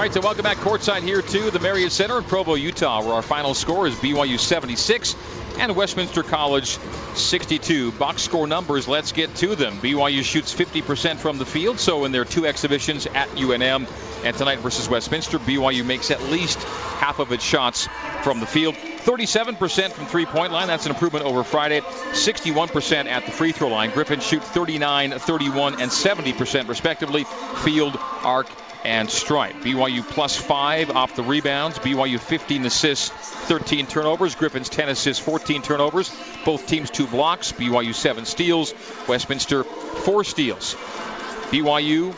All right, so welcome back courtside here to the Marriott Center in Provo, Utah, where our final score is BYU 76 and Westminster College 62. Box score numbers, let's get to them. BYU shoots 50% from the field, so in their two exhibitions at UNM and tonight versus Westminster, BYU makes at least half of its shots from the field. 37% from three point line. That's an improvement over Friday. 61% at the free throw line. Griffin shoot 39, 31, and 70% respectively. Field, arc, and stripe. BYU plus five off the rebounds. BYU 15 assists, 13 turnovers. Griffins 10 assists, 14 turnovers. Both teams two blocks. BYU seven steals. Westminster four steals. BYU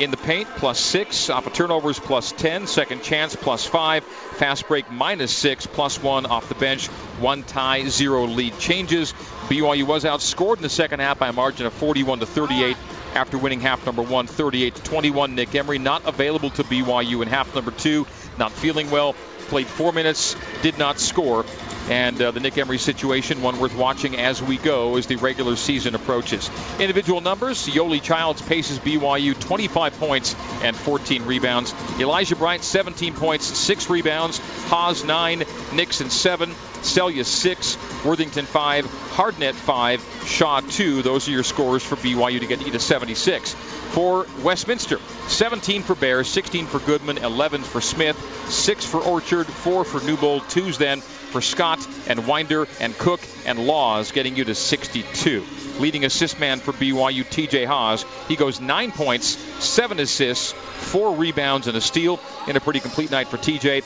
in the paint plus six. Off of turnovers plus 10. Second chance plus five. Fast break minus six. Plus one off the bench. One tie, zero lead changes. BYU was outscored in the second half by a margin of 41 to 38 after winning half number one, 38 to 21. Nick Emery not available to BYU in half number two, not feeling well. Played four minutes, did not score. And uh, the Nick Emery situation, one worth watching as we go as the regular season approaches. Individual numbers Yoeli Childs paces BYU 25 points and 14 rebounds. Elijah Bryant 17 points, 6 rebounds. Haws, 9, Nixon 7, Seljaas 6, Worthington 5, Hardnett 5, Shaw 2. Those are your scores for BYU to get to 76. For Westminster, 17 for Bears, 16 for Goodman, 11 for Smith, 6 for Orchard, 4 for Newbold, 2s then for Scott and Winder and Cook and Laws, getting you to 62. Leading assist man for BYU, TJ Haws. He goes nine points, seven assists, four rebounds, and a steal in a pretty complete night for TJ.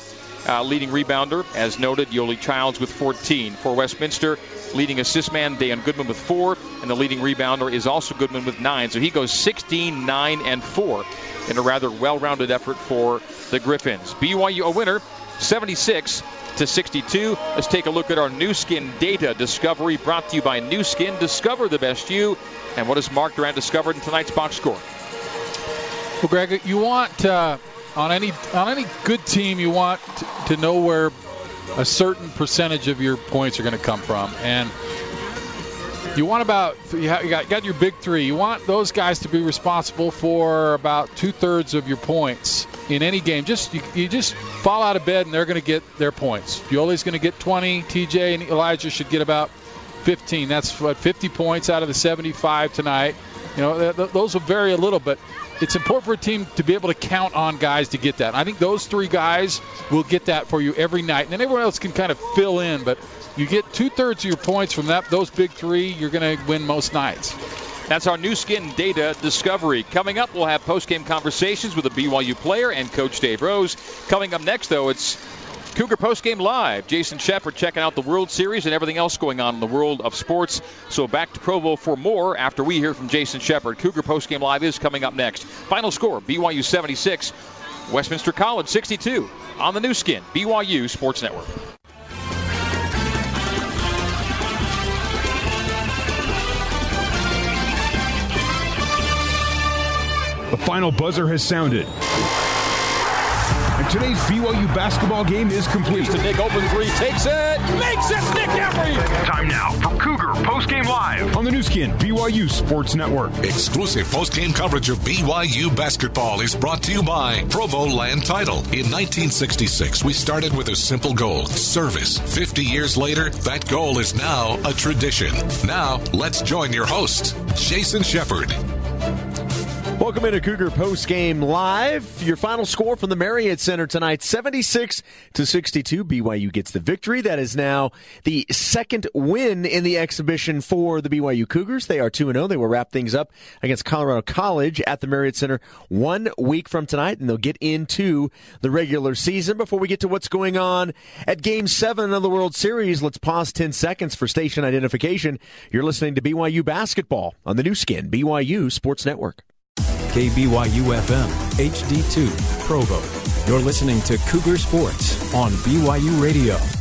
Uh, leading rebounder, as noted, Yoeli Childs with 14. For Westminster, leading assist man, Dan Goodman with four, and the leading rebounder is also Goodman with nine. So he goes 16, 9, and 4 in a rather well rounded effort for the Griffins. BYU a winner, 76 to 62. Let's take a look at our Nu Skin data discovery brought to you by Nu Skin. Discover the best you. And what has Mark Durrant discovered in tonight's box score? Well, Greg, you want uh, on any on any good team, you want to know where a certain percentage of your points are going to come from, and you want about you, got, you got your big three. You want those guys to be responsible for about two thirds of your points in any game. Just you, you just fall out of bed and they're going to get their points. Yoeli's going to get 20. TJ and Elijah should get about 15. That's what 50 points out of the 75 tonight. You know, th- th- those will vary a little, but it's important for a team to be able to count on guys to get that. I think those three guys will get that for you every night, and then everyone else can kind of fill in. But you get two thirds of your points from that those big three, you're going to win most nights. That's our Nu Skin data discovery. Coming up, we'll have post-game conversations with a BYU player and Coach Dave Rose. Coming up next, though, it's Cougar Postgame Live. Jason Shepard checking out the World Series and everything else going on in the world of sports. So back to Provo for more after we hear from Jason Shepard. Cougar Postgame Live is coming up next. Final score BYU 76, Westminster College 62 on the Nu Skin, BYU Sports Network. The final buzzer has sounded. And today's BYU basketball game is complete. To Nick, open three, takes it, makes it, Nick Emery. Time now for Cougar Postgame Live on the Nu Skin BYU Sports Network. Exclusive postgame coverage of BYU basketball is brought to you by Provo Land Title. In 1966, we started with a simple goal service. 50 years later, that goal is now a tradition. Now, let's join your host, Jason Shepard. Welcome into Cougar Post Game Live. Your final score from the Marriott Center tonight 76 to 62. BYU gets the victory. That is now the second win in the exhibition for the BYU Cougars. They are 2 0. They will wrap things up against Colorado College at the Marriott Center one week from tonight, and they'll get into the regular season. Before we get to what's going on at Game 7 of the World Series, let's pause 10 seconds for station identification. You're listening to BYU Basketball on the Nu Skin, BYU Sports Network. KBYU FM, HD2, Provo. You're listening to Cougar Sports on BYU Radio.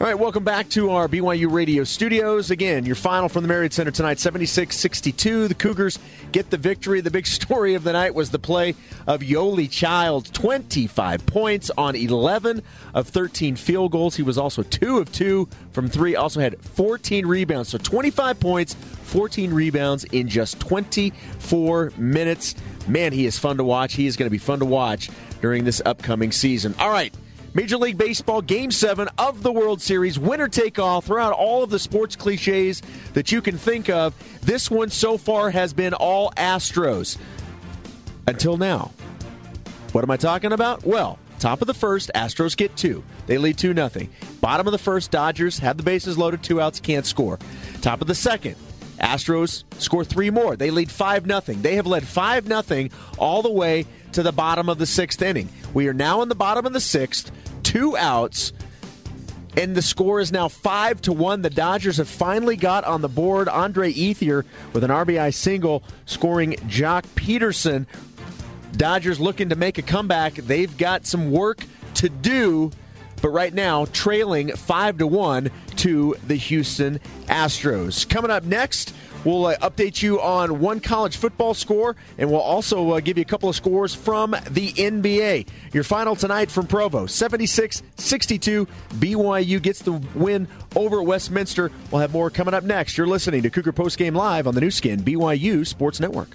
All right, welcome back to our BYU radio studios. Again, your final from the Marriott Center tonight, 76 62. The Cougars get the victory. The big story of the night was the play of Yoeli Childs, 25 points on 11 of 13 field goals. He was also 2 of 2 from 3, also had 14 rebounds. So 25 points, 14 rebounds in just 24 minutes. Man, he is fun to watch. He is going to be fun to watch during this upcoming season. All right. Major League Baseball Game 7 of the World Series, winner take all, throughout all of the sports cliches that you can think of. This one so far has been all Astros. Until now. What am I talking about? Well, top of the first, Astros get two. They lead 2 nothing. Bottom of the first, Dodgers have the bases loaded, two outs, can't score. Top of the second, Astros score three more. They lead 5 nothing. They have led 5 nothing all the way to the bottom of the sixth inning. We are now in the bottom of the sixth two outs, and the score is now five to one. The Dodgers have finally got on the board. Andre Ethier with an RBI single, scoring Joc Pederson. Dodgers looking to make a comeback. They've got some work to do, but right now trailing five to one to the Houston Astros. Coming up next. We'll uh, update you on one college football score, and we'll also uh, give you a couple of scores from the NBA. Your final tonight from Provo 76 62. BYU gets the win over Westminster. We'll have more coming up next. You're listening to Cougar Post Game Live on the Nu Skin, BYU Sports Network.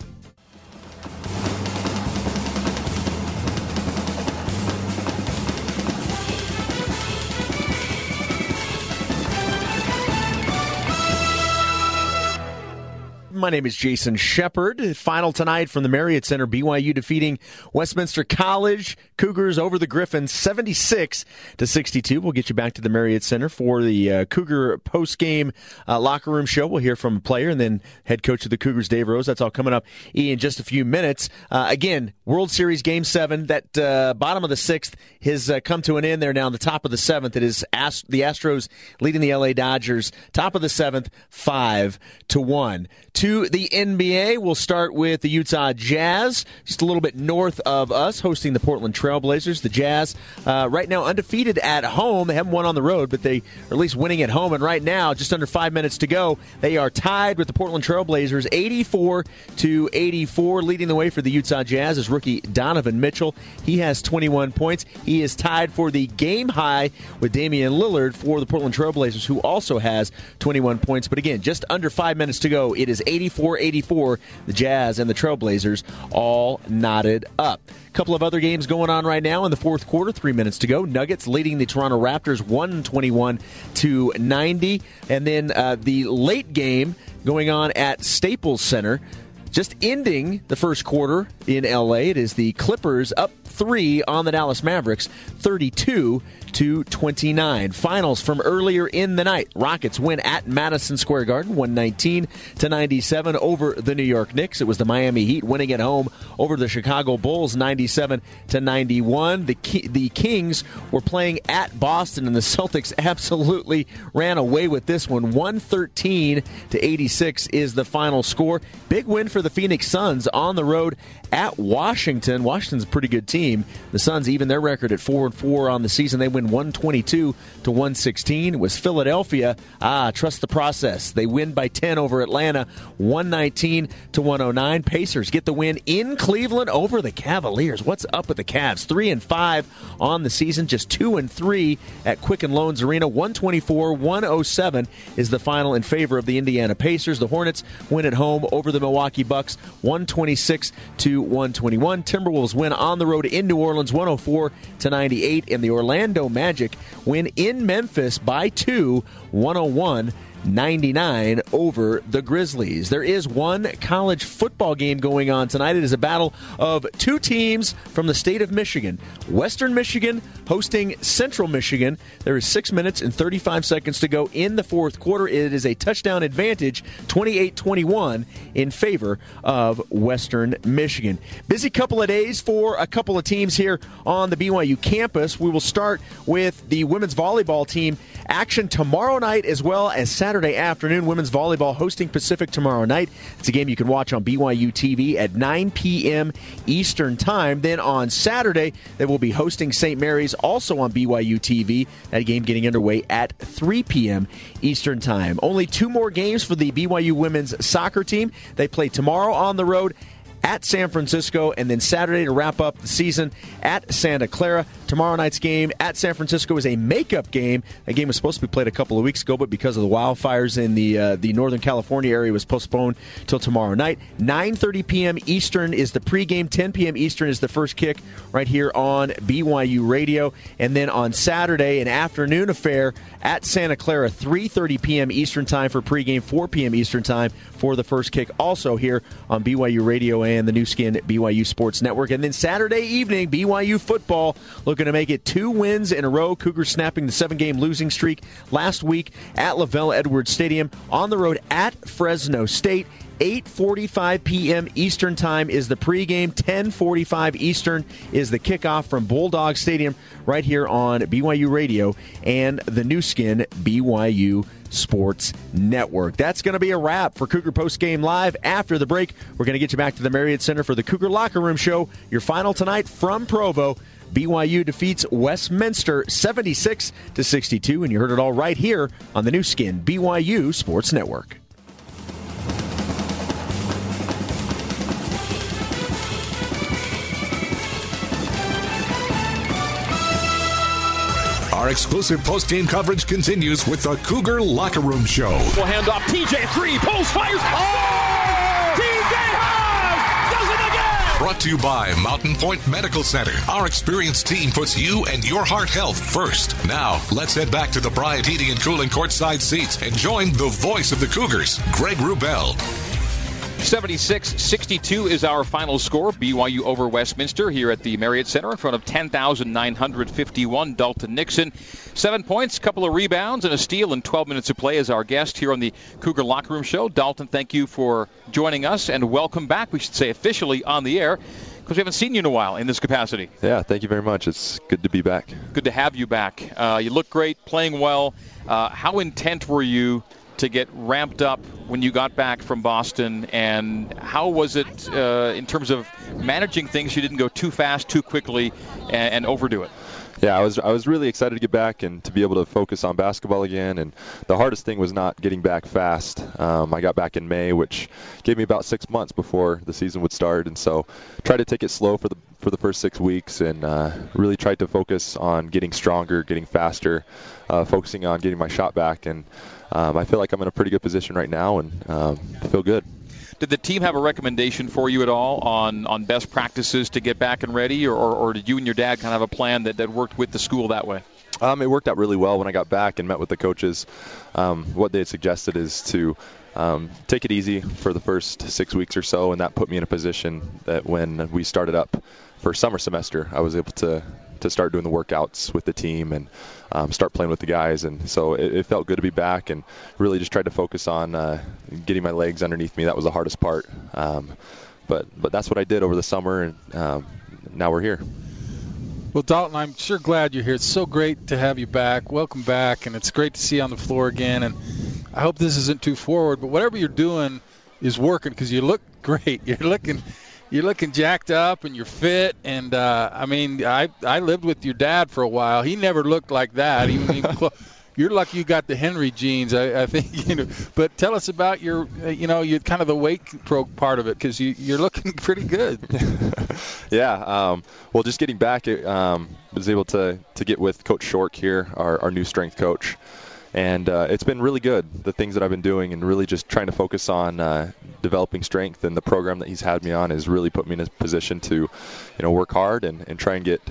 My name is Jason Shepard. Final tonight from the Marriott Center. BYU defeating Westminster College Cougars over the Griffins, 76 to 62. We'll get you back to the Marriott Center for the uh, Cougar post game uh, locker room show. We'll hear from a player and then head coach of the Cougars, Dave Rose. That's all coming up in just a few minutes. Uh, again, World Series Game Seven. That uh, bottom of the sixth has uh, come to an end. They're now on the top of the seventh. It is Ast- the Astros leading the LA Dodgers. Top of the seventh, five to one. Two to the NBA. We'll start with the Utah Jazz, just a little bit north of us, hosting the Portland Trailblazers. The Jazz, uh, right now, undefeated at home. They haven't won on the road, but they are at least winning at home. And right now, just under five minutes to go, they are tied with the Portland Trailblazers, 84 to 84. Leading the way for the Utah Jazz is rookie Donovan Mitchell. He has 21 points. He is tied for the game high with Damian Lillard for the Portland Trailblazers, who also has 21 points. But again, just under five minutes to go. It is 80 84 84. The Jazz and the Trailblazers all knotted up. A couple of other games going on right now in the fourth quarter. Three minutes to go. Nuggets leading the Toronto Raptors 121 to 90. And then uh, the late game going on at Staples Center. Just ending the first quarter in LA, it is the Clippers up three on the Dallas Mavericks, 32 to 29. Finals from earlier in the night. Rockets win at Madison Square Garden, 119 to 97 over the New York Knicks. It was the Miami Heat winning at home over the Chicago Bulls, 97 to 91. The the Kings were playing at Boston, and the Celtics absolutely ran away with this one. 113 to 86 is the final score. Big win for the Phoenix Suns on the road at Washington. Washington's a pretty good team. The Suns even their record at four and four on the season. They win 122 to 116. It was Philadelphia. Ah, trust the process. They win by 10 over Atlanta, 119 to 109. Pacers get the win in Cleveland over the Cavaliers. What's up with the Cavs? Three and five on the season, just two and three at Quicken Loans Arena. 124 107 is the final in favor of the Indiana Pacers. The Hornets win at home over the Milwaukee Bucks, 126 to 121. Timberwolves win on the road in New Orleans, 104 to 98, and the Orlando Magic win in Memphis by two, 101 99 over the Grizzlies. There is one college football game going on tonight. It is a battle of two teams from the state of Michigan. Western Michigan hosting Central Michigan. There is 6 minutes and 35 seconds to go in the fourth quarter. It is a touchdown advantage, 28-21 in favor of Western Michigan. Busy couple of days for a couple of teams here on the BYU campus. We will start with the women's volleyball team action tomorrow night as well as Saturday Saturday afternoon, women's volleyball hosting Pacific tomorrow night. It's a game you can watch on BYU TV at 9 p.m. Eastern Time. Then on Saturday, they will be hosting St. Mary's also on BYU TV. That game getting underway at 3 p.m. Eastern Time. Only two more games for the BYU women's soccer team. They play tomorrow on the road at San Francisco, and then Saturday to wrap up the season at Santa Clara. Tomorrow night's game at San Francisco is a makeup game. That game was supposed to be played a couple of weeks ago, but because of the wildfires in the uh, the Northern California area, was postponed till tomorrow night. 9:30 p.m. Eastern is the pregame. 10 p.m. Eastern is the first kick right here on BYU Radio, and then on Saturday an afternoon affair at Santa Clara, 3:30 p.m. Eastern time for pregame, 4 p.m. Eastern time for the first kick. Also here on BYU Radio and the Nu Skin BYU Sports Network, and then Saturday evening BYU football looking to make it two wins in a row. Cougars snapping the seven-game losing streak last week at LaVell Edwards Stadium on the road at Fresno State. 8:45 p.m. Eastern Time is the pregame. 10:45 Eastern is the kickoff from Bulldog Stadium right here on BYU Radio and the Nu Skin BYU Sports Network. That's going to be a wrap for Cougar Post Game Live. After the break, we're going to get you back to the Marriott Center for the Cougar Locker Room Show. Your final tonight from Provo. BYU defeats Westminster 76 to 62, and you heard it all right here on the Nu Skin BYU Sports Network. Our exclusive post-game coverage continues with the Cougar Locker Room Show. We'll hand off TJ three post fires. Oh! TJ does it again. Brought to you by Mountain Point Medical Center. Our experienced team puts you and your heart health first. Now, let's head back to the Bryant Heating and Cooling courtside seats and join the voice of the Cougars, Greg Wrubell. 76 62 is our final score. BYU over Westminster here at the Marriott Center in front of 10,951. Dalton Nixon, seven points, couple of rebounds, and a steal in 12 minutes of play as our guest here on the Cougar Locker Room Show. Dalton, thank you for joining us and welcome back, we should say officially on the air because we haven't seen you in a while in this capacity. Yeah, thank you very much. It's good to be back. Good to have you back. Uh, you look great, playing well. Uh, how intent were you to get ramped up when you got back from Boston, and how was it uh, in terms of managing things? You didn't go too fast, too quickly, and, and overdo it. Yeah, I was I was really excited to get back and to be able to focus on basketball again. And the hardest thing was not getting back fast. Um, I got back in May, which gave me about six months before the season would start, and so tried to take it slow for the for the first six weeks, and uh, really tried to focus on getting stronger, getting faster, uh, focusing on getting my shot back, and um, I feel like I'm in a pretty good position right now, and um, feel good. Did the team have a recommendation for you at all on, on best practices to get back and ready, or, or, did you and your dad kind of have a plan that, that worked with the school that way? Um, it worked out really well when I got back and met with the coaches. Um, what they had suggested is to um, take it easy for the first six weeks or so, and that put me in a position that when we started up for summer semester, I was able to to start doing the workouts with the team and um, start playing with the guys. And so it, it, felt good to be back and really just tried to focus on uh, getting my legs underneath me. That was the hardest part. Um, but but that's what I did over the summer, and um, now we're here. Well, Dalton, I'm sure glad you're here. It's so great to have you back. Welcome back, and it's great to see you on the floor again. And I hope this isn't too forward, but whatever you're doing is working because you look great. You're looking you're looking jacked up and you're fit. And uh, I mean, I I lived with your dad for a while. He never looked like that. Even, even you're lucky you got the Henry genes. I, I think you know. But tell us about your, uh, you know, you kind of the weight pro part of it because you you're looking pretty good. yeah. Um, well, just getting back, um, was able to to get with Coach Shork here, our our new strength coach and uh, it's been really good the things that I've been doing and really just trying to focus on uh, developing strength. And the program that he's had me on has really put me in a position to you know work hard and, and try and get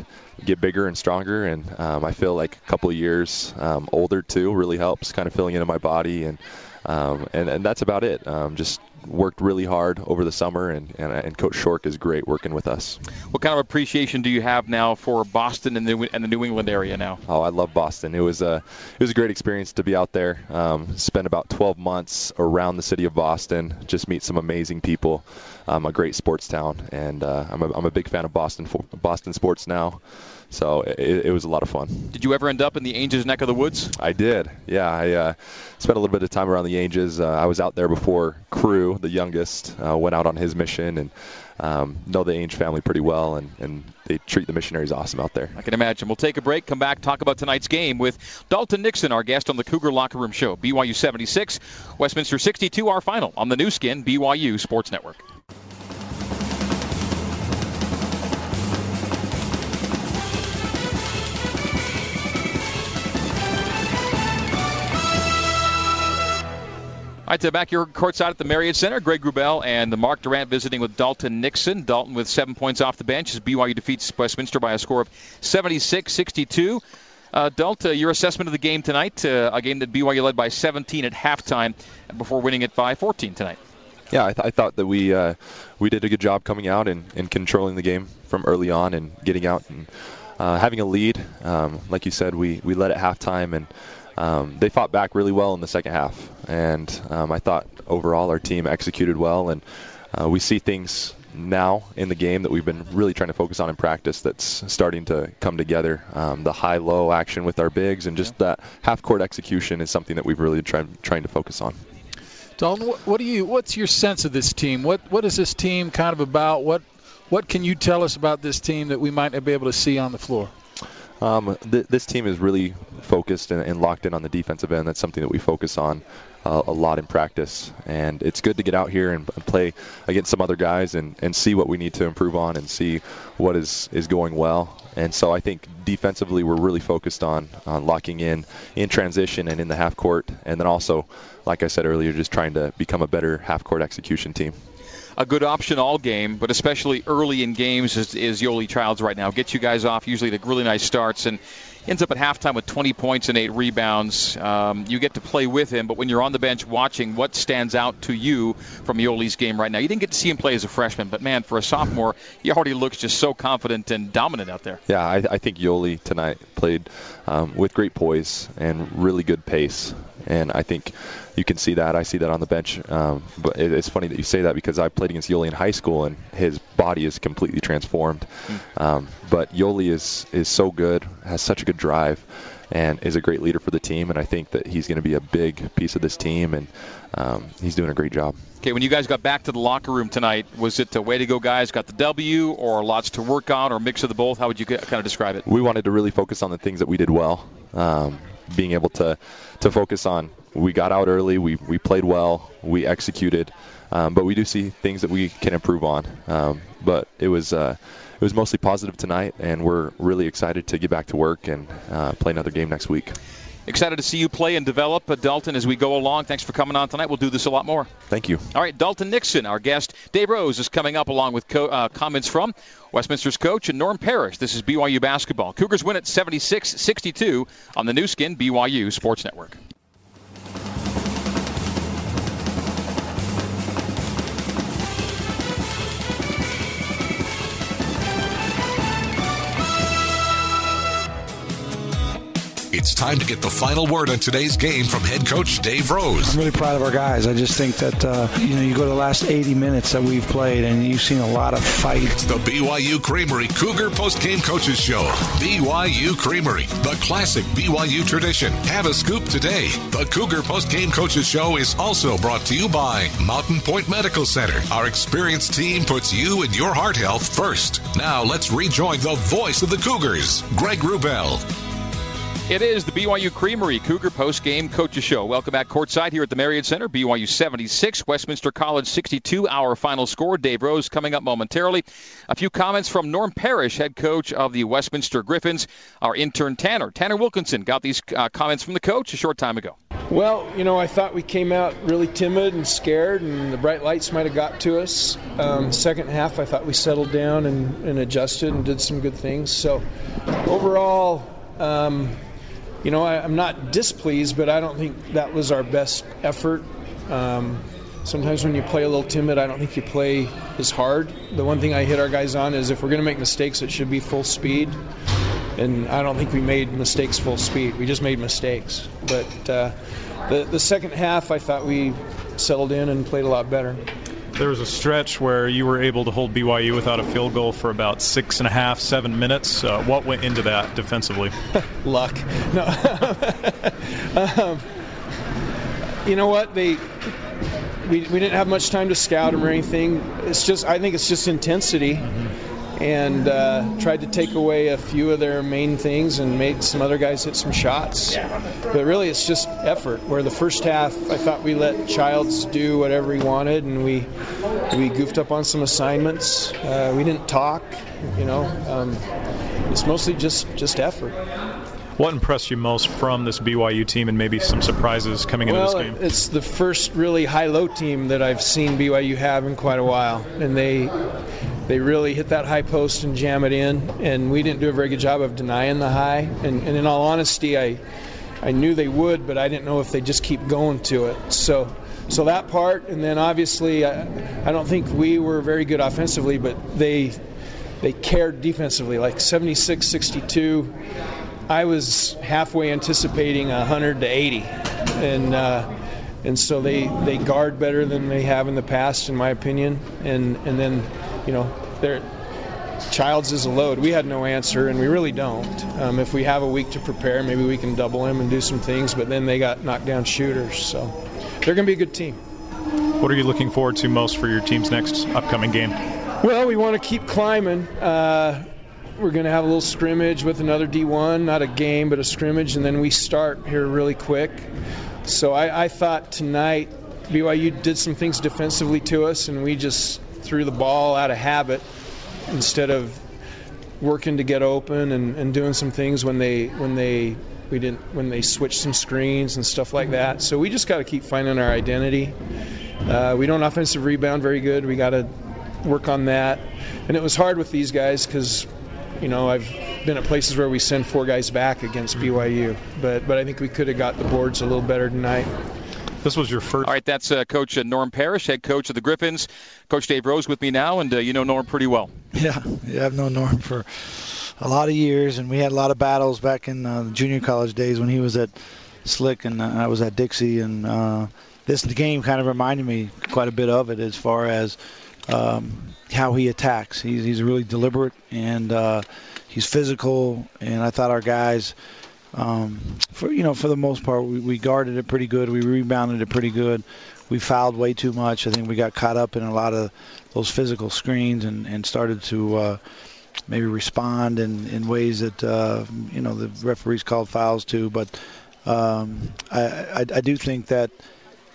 get bigger and stronger. And um, I feel like a couple years um, older too really helps kind of filling into my body. And um, and, and that's about it. Um, just worked really hard over the summer, and, and, and, Coach Shork is great working with us. What kind of appreciation do you have now for Boston and the, and the New England area now? Oh, I love Boston. It was a it was a great experience to be out there. Um, spend about 12 months around the city of Boston, just meet some amazing people. Um, a great sports town, and uh, I'm, a, I'm a big fan of Boston Boston sports now. So it, it was a lot of fun. Did you ever end up in the Ainges neck of the woods? I did. Yeah, I uh, spent a little bit of time around the Ainges. Uh, I was out there before Crew, the youngest, uh, went out on his mission and um, know the Ainge family pretty well, and, and they treat the missionaries awesome out there. I can imagine. We'll take a break, come back, talk about tonight's game with Dalton Nixon, our guest on the Cougar Locker Room Show. BYU 76, Westminster 62, our final on the Nu Skin, BYU Sports Network. All right, to back your courtside at the Marriott Center. Greg Wrubell and the Mark Durrant visiting with Dalton Nixon. Dalton with seven points off the bench as BYU defeats Westminster by a score of 76-62. Uh, Dalton, your assessment of the game tonight, uh, a game that BYU led by 17 at halftime before winning it by 14 tonight. Yeah, I, th- I thought that we uh, we did a good job coming out and, and controlling the game from early on and getting out and uh, having a lead. Um, like you said, we, we led at halftime and um, they fought back really well in the second half, and um, I thought overall our team executed well, and uh, we see things now in the game that we've been really trying to focus on in practice that's starting to come together. Um, the high-low action with our bigs and just that half-court execution is something that we've really tried trying to focus on. Dalton, what, what do you? What's your sense of this team? What What is this team kind of about? What What can you tell us about this team that we might not be able to see on the floor? Um, th- this team is really focused and, and, locked in on the defensive end. That's something that we focus on uh, a lot in practice, and it's good to get out here and, and, play against some other guys and, and see what we need to improve on and see what is, is going well. And so I think defensively we're really focused on, on locking in in transition and in the half court, and then also, like I said earlier, just trying to become a better half court execution team a good option all game, but especially early in games is, is Yoeli Childs right now. Gets you guys off usually to really nice starts and ends up at halftime with 20 points and eight rebounds. Um, you get to play with him, but when you're on the bench watching, what stands out to you from Yoeli's game right now? You didn't get to see him play as a freshman, but man, for a sophomore, he already looks just so confident and dominant out there. Yeah, I, I think Yoeli tonight played um, with great poise and really good pace, and I think you can see that. I see that on the bench. Um, but it, it's funny that you say that because I played against Yoeli in high school, and his body is completely transformed. Mm. Um, but Yoeli is is so good, has such a good drive, and is a great leader for the team. And I think that he's going to be a big piece of this team, and um, he's doing a great job. Okay, when you guys got back to the locker room tonight, was it a way to go, guys? Got the W, or lots to work on, or mix of the both? How would you kind of describe it? We wanted to really focus on the things that we did well. Um, being able to to focus on we got out early, we, we played well, we executed, um, but we do see things that we can improve on. Um, but it was uh, it was mostly positive tonight, and we're really excited to get back to work and uh, play another game next week. Excited to see you play and develop, uh, Dalton, as we go along. Thanks for coming on tonight. We'll do this a lot more. Thank you. All right, Dalton Nixon, our guest. Dave Rose is coming up along with co- uh, comments from Westminster's coach and Norm Parrish. This is BYU basketball. Cougars win at 76 62 on the Nu Skin BYU Sports Network. It's time to get the final word on today's game from head coach Dave Rose. I'm really proud of our guys. I just think that, uh, you know, you go to the last 80 minutes that we've played and you've seen a lot of fight. It's the BYU Creamery Cougar Post Game Coaches Show. BYU Creamery, the classic BYU tradition. Have a scoop today. The Cougar Post Game Coaches Show is also brought to you by Mountain Point Medical Center. Our experienced team puts you and your heart health first. Now let's rejoin the voice of the Cougars, Greg Wrubell. It is the BYU Creamery Cougar Post Game Coaches Show. Welcome back courtside here at the Marriott Center. BYU 76, Westminster College 62. Our final score. Dave Rose coming up momentarily. A few comments from Norm Parrish, head coach of the Westminster Griffins. Our intern Tanner Tanner Wilkinson got these uh, comments from the coach a short time ago. Well, you know, I thought we came out really timid and scared, and the bright lights might have got to us. Um, second half, I thought we settled down and, and adjusted and did some good things. So, overall. Um, you know, I, am not displeased, but I don't think that was our best effort. Um, sometimes when you play a little timid, I don't think you play as hard. The one thing I hit our guys on is if we're going to make mistakes, it should be full speed. And I don't think we made mistakes full speed. We just made mistakes. But uh, the the second half, I thought we settled in and played a lot better. There was a stretch where you were able to hold BYU without a field goal for about six and a half, seven minutes. Uh, what went into that defensively? Luck. No. um, you know what? They we, we didn't have much time to scout them or anything. It's just I think it's just intensity. Mm-hmm and uh, tried to take away a few of their main things and made some other guys hit some shots. But really, it's just effort. Where the first half, I thought we let Childs do whatever he wanted, and we we goofed up on some assignments. Uh, we didn't talk. You know, um, it's mostly just just effort. What impressed you most from this BYU team and maybe some surprises coming well, into this game? It's the first really high-low team that I've seen BYU have in quite a while, and they they really hit that high post and jam it in, and we didn't do a very good job of denying the high. And, and in all honesty, I I knew they would, but I didn't know if they just keep going to it. So so that part, and then obviously I, I don't think we were very good offensively, but they they cared defensively, like 76-62 I was halfway anticipating 100 to 80, and uh, and so they they guard better than they have in the past, in my opinion. And and then, you know, their Childs is a load. We had no answer, and we really don't. Um, if we have a week to prepare, maybe we can double him and do some things. But then they got knockdown shooters, so they're going to be a good team. What are you looking forward to most for your team's next upcoming game? Well, we want to keep climbing. Uh, we're going to have a little scrimmage with another D1, not a game, but a scrimmage, and then we start here really quick. So I, I thought tonight BYU did some things defensively to us, and we just threw the ball out of habit instead of working to get open and, and doing some things when they when they we didn't when they switched some screens and stuff like that. So we just got to keep finding our identity. Uh, we don't offensive rebound very good. We got to work on that. And it was hard with these guys because you know, I've been at places where we send four guys back against BYU, but but I think we could have got the boards a little better tonight. This was your first. All right, that's uh, Coach uh, Norm Parrish, head coach of the Griffins. Coach Dave Rose with me now, and uh, you know Norm pretty well. Yeah, yeah, I've known Norm for a lot of years, and we had a lot of battles back in uh, junior college days when he was at Slick and uh, I was at Dixie, and uh, this game kind of reminded me quite a bit of it as far as um, how he attacks. He's he's really deliberate and uh, he's physical. And I thought our guys, um, for you know, for the most part, we, we guarded it pretty good. We rebounded it pretty good. We fouled way too much. I think we got caught up in a lot of those physical screens and, and started to uh, maybe respond in, in ways that uh, you know the referees called fouls to. But um, I, I, I do think that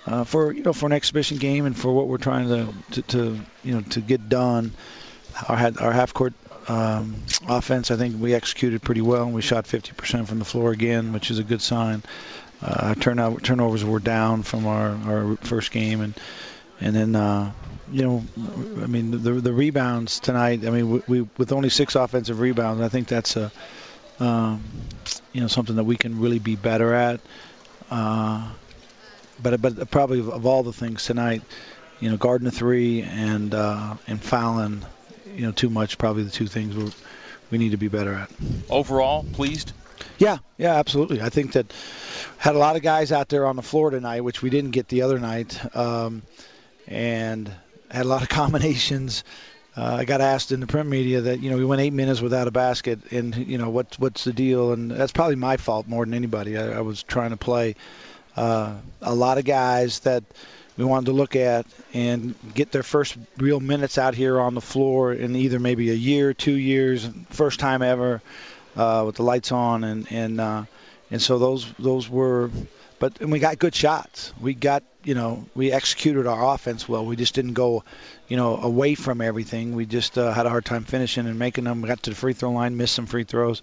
uh, for you know for an exhibition game and for what we're trying to to, to you know to get done. Our our half court um, offense, I think we executed pretty well. And we shot 50% from the floor again, which is a good sign. Uh, turnovers were down from our, our first game, and and then uh, you know, I mean the the rebounds tonight. I mean, we, we with only six offensive rebounds, I think that's a um, you know something that we can really be better at. Uh, but but probably of, all the things tonight, you know, Gardner three and uh, and Fallon, you know, too much. Probably the two things we we need to be better at. Overall, pleased. Yeah, yeah, absolutely. I think that had a lot of guys out there on the floor tonight, which we didn't get the other night, um, and had a lot of combinations. Uh, I got asked in the print media that you know we went eight minutes without a basket, and you know what's what's the deal? And that's probably my fault more than anybody. I, I was trying to play uh, a lot of guys that we wanted to look at and get their first real minutes out here on the floor in either maybe a year, two years, first time ever uh, with the lights on, and and uh, and so those those were, but and we got good shots. We got you know we executed our offense well. We just didn't go, you know, away from everything. We just uh, had a hard time finishing and making them. We got to the free throw line, missed some free throws.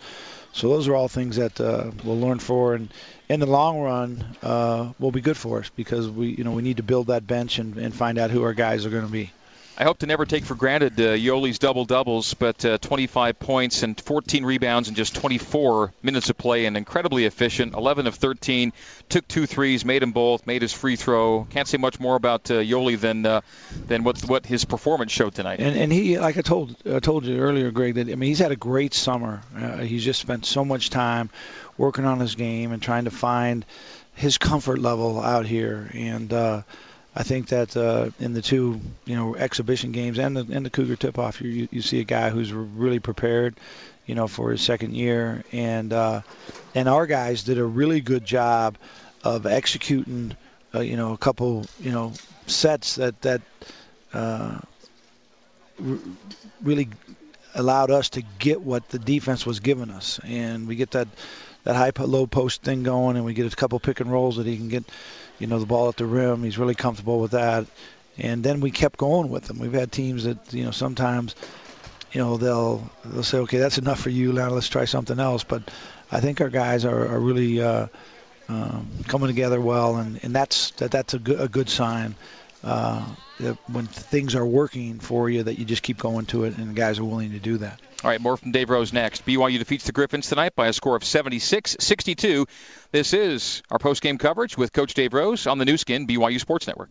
So those are all things that uh, we'll learn for, and in the long run uh, will be good for us because we, you know, we need to build that bench and, and find out who our guys are going to be. I hope to never take for granted uh, Yoeli's double doubles, but uh, 25 points and 14 rebounds in just 24 minutes of play, and incredibly efficient. 11 of 13, took two threes, made them both, made his free throw. Can't say much more about uh, Yoeli than uh, than what what his performance showed tonight. And, and he, like I told I told you earlier, Greg, that I mean he's had a great summer. Uh, he's just spent so much time working on his game and trying to find his comfort level out here, and. I think that uh, in the two, you know, exhibition games and the and the Cougar tip-off, you you see a guy who's really prepared, you know, for his second year, and uh, and our guys did a really good job of executing, uh, you know, a couple, you know, sets that that uh, r- really allowed us to get what the defense was giving us, and we get that that high low post thing going, and we get a couple pick and rolls that he can get, you know, the ball at the rim. He's really comfortable with that, and then we kept going with him. We've had teams that you know sometimes, you know, they'll they'll say, okay, that's enough for you. Now let's try something else. But I think our guys are, are really uh, um, coming together well, and, and that's that that's a good a good sign. Uh, when things are working for you, that you just keep going to it, and the guys are willing to do that. All right, more from Dave Rose next. BYU defeats the Griffins tonight by a score of 76 62. This is our post game coverage with Coach Dave Rose on the Nu Skin BYU Sports Network.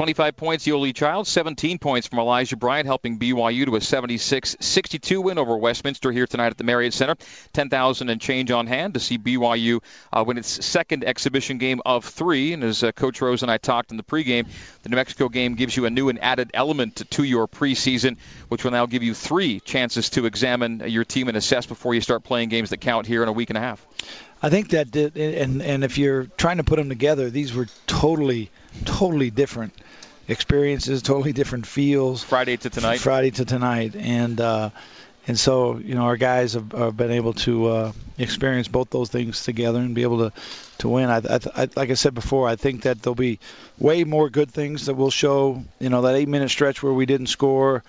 25 points, Yoeli Child, 17 points from Elijah Bryant, helping BYU to a 76-62 win over Westminster here tonight at the Marriott Center. 10,000 and change on hand to see BYU uh, win its second exhibition game of three. And as uh, Coach Rose and I talked in the pregame, the New Mexico game gives you a new and added element to your preseason, which will now give you three chances to examine your team and assess before you start playing games that count here in a week and a half. I think that, and and if you're trying to put them together, these were totally, totally different experiences, totally different feels. Friday to tonight. Friday to tonight, and uh, and so you know our guys have, have been able to uh, experience both those things together and be able to to win. I, I, I, like I said before, I think that there'll be way more good things that will show. You know that eight minute stretch where we didn't score.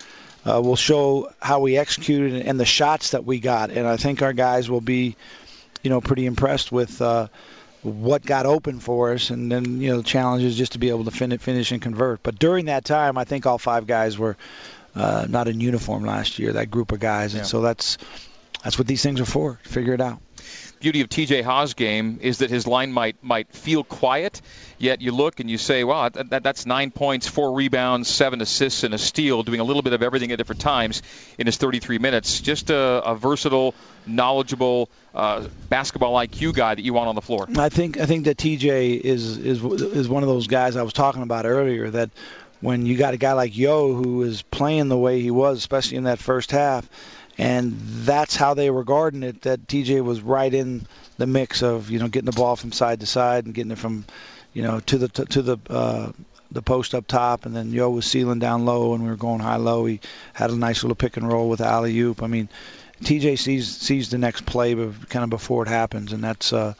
Uh, will show how we executed and the shots that we got, and I think our guys will be, you know, pretty impressed with uh, what got open for us, and then you know the challenge is just to be able to fin- finish and convert. But during that time, I think all five guys were uh, not in uniform last year. That group of guys, and so that's that's what these things are for. Figure it out beauty of TJ Haws' game is that his line might might feel quiet, yet you look and you say, wow, that, that's nine points, four rebounds, seven assists, and a steal, doing a little bit of everything at different times in his 33 minutes. Just a, a versatile, knowledgeable uh, basketball IQ guy that you want on the floor. I think I think that TJ is is is one of those guys I was talking about earlier that when you got a guy like Yo who is playing the way he was, especially in that first half and that's how they were guarding it. That TJ was right in the mix of you know getting the ball from side to side and getting it from you know to the to, to the uh, the post up top, and then Yo was sealing down low, and we were going high low. He had a nice little pick and roll with alley oop. I mean, TJ sees sees the next play, kind of before it happens, and that's uh,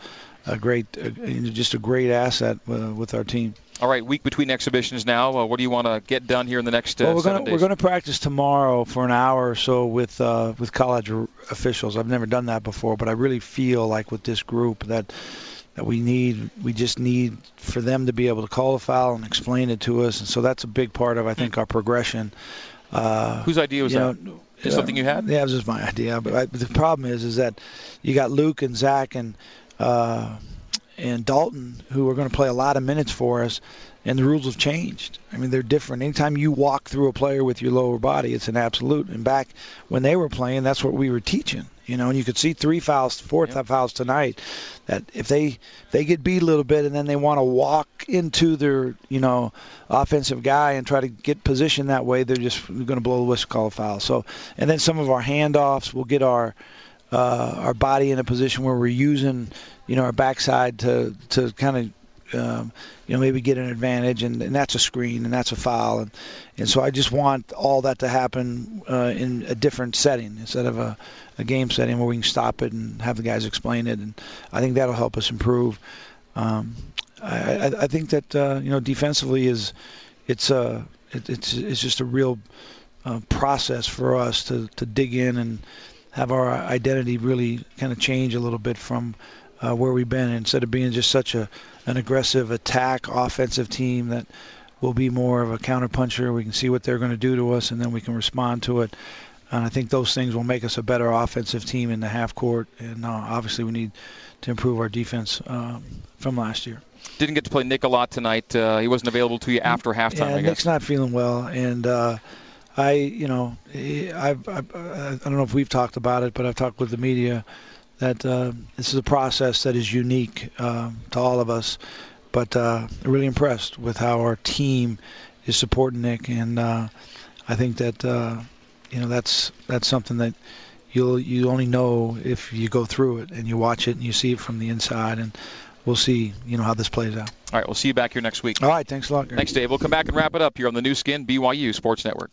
a great, uh, just a great asset uh, with our team. All right, week between exhibitions now. Uh, what do you want to get done here in the next uh, well, we're gonna, days? We're going to practice tomorrow for an hour or so with uh, with college officials. I've never done that before, but I really feel like with this group that that we need we just need for them to be able to call a foul and explain it to us, and so that's a big part of I think our progression. Uh, Whose idea was that? Know, is something you had? Yeah, it was just my idea. But, I, but the problem is, is that you got Luke and Zach and uh, and Dalton who are going to play a lot of minutes for us and the rules have changed. I mean, they're different. Anytime you walk through a player with your lower body, it's an absolute. And back when they were playing, that's what we were teaching. You know, and you could see three fouls, four yep. fouls tonight. That if they they get beat a little bit and then they want to walk into their you know offensive guy and try to get position that way, they're just going to blow the whistle, call a foul. So, and then some of our handoffs we'll get our uh, our body in a position where we're using you know our backside to to kind of um, you know, maybe get an advantage, and, and that's a screen, and that's a foul, and, and so I just want all that to happen uh, in a different setting instead of a, a game setting where we can stop it and have the guys explain it, and I think that'll help us improve. Um, I, I, I think that uh, you know defensively is it's a uh, it, it's it's just a real uh, process for us to to dig in and have our identity really kind of change a little bit from uh, where we've been instead of being just such a an aggressive attack offensive team that will be more of a counterpuncher. We can see what they're going to do to us, and then we can respond to it. And I think those things will make us a better offensive team in the half court. And uh, obviously, we need to improve our defense um, from last year. Didn't get to play Nick a lot tonight. Uh, he wasn't available to you after halftime. Yeah, Nick's not feeling well, and uh, I, you know, I've, I've, I don't know if we've talked about it, but I've talked with the media that uh, this is a process that is unique uh, to all of us. But uh, really impressed with how our team is supporting Nick, and uh, I think that uh, you know that's that's something that you'll you only know if you go through it and you watch it and you see it from the inside and we'll see you know how this plays out. All right, we'll see you back here next week. All right, thanks a lot. Gary. Thanks, Dave. We'll come back and wrap it up here on the Nu Skin BYU Sports Network.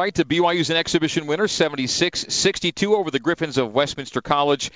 All right, to BYU's an exhibition winner, 76-62 over the Griffins of Westminster College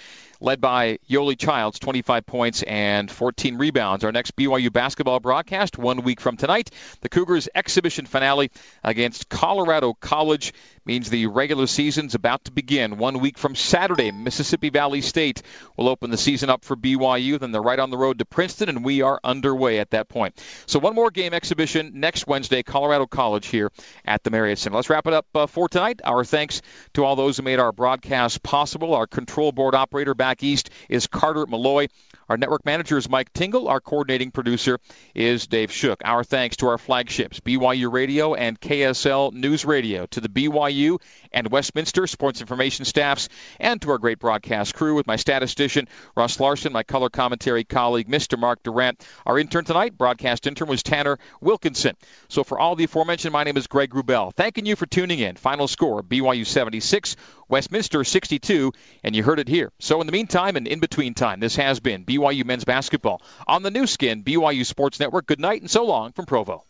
led by Yoeli Childs, 25 points and 14 rebounds. Our next BYU basketball broadcast one week from tonight. The Cougars' exhibition finale against Colorado College means the regular season's about to begin. One week from Saturday, Mississippi Valley State will open the season up for BYU. Then they're right on the road to Princeton, and we are underway at that point. So one more game exhibition next Wednesday, Colorado College here at the Marriott Center. Let's wrap it up uh, for tonight. Our thanks to all those who made our broadcast possible. Our control board operator back east is Carter Malloy. Our network manager is Mike Tingle. Our coordinating producer is Dave Shook. Our thanks to our flagships, BYU Radio and KSL News Radio, to the BYU and Westminster Sports Information staffs, and to our great broadcast crew with my statistician, Russ Larson, my color commentary colleague, Mr. Mark Durrant. Our intern tonight, broadcast intern, was Tanner Wilkinson. So for all the aforementioned, my name is Greg Wrubell. Thanking you for tuning in. Final score, BYU 76, Westminster 62, and you heard it here. So in the meantime and in between time, this has been BYU men's basketball on the Nu Skin BYU Sports Network. Good night and so long from Provo.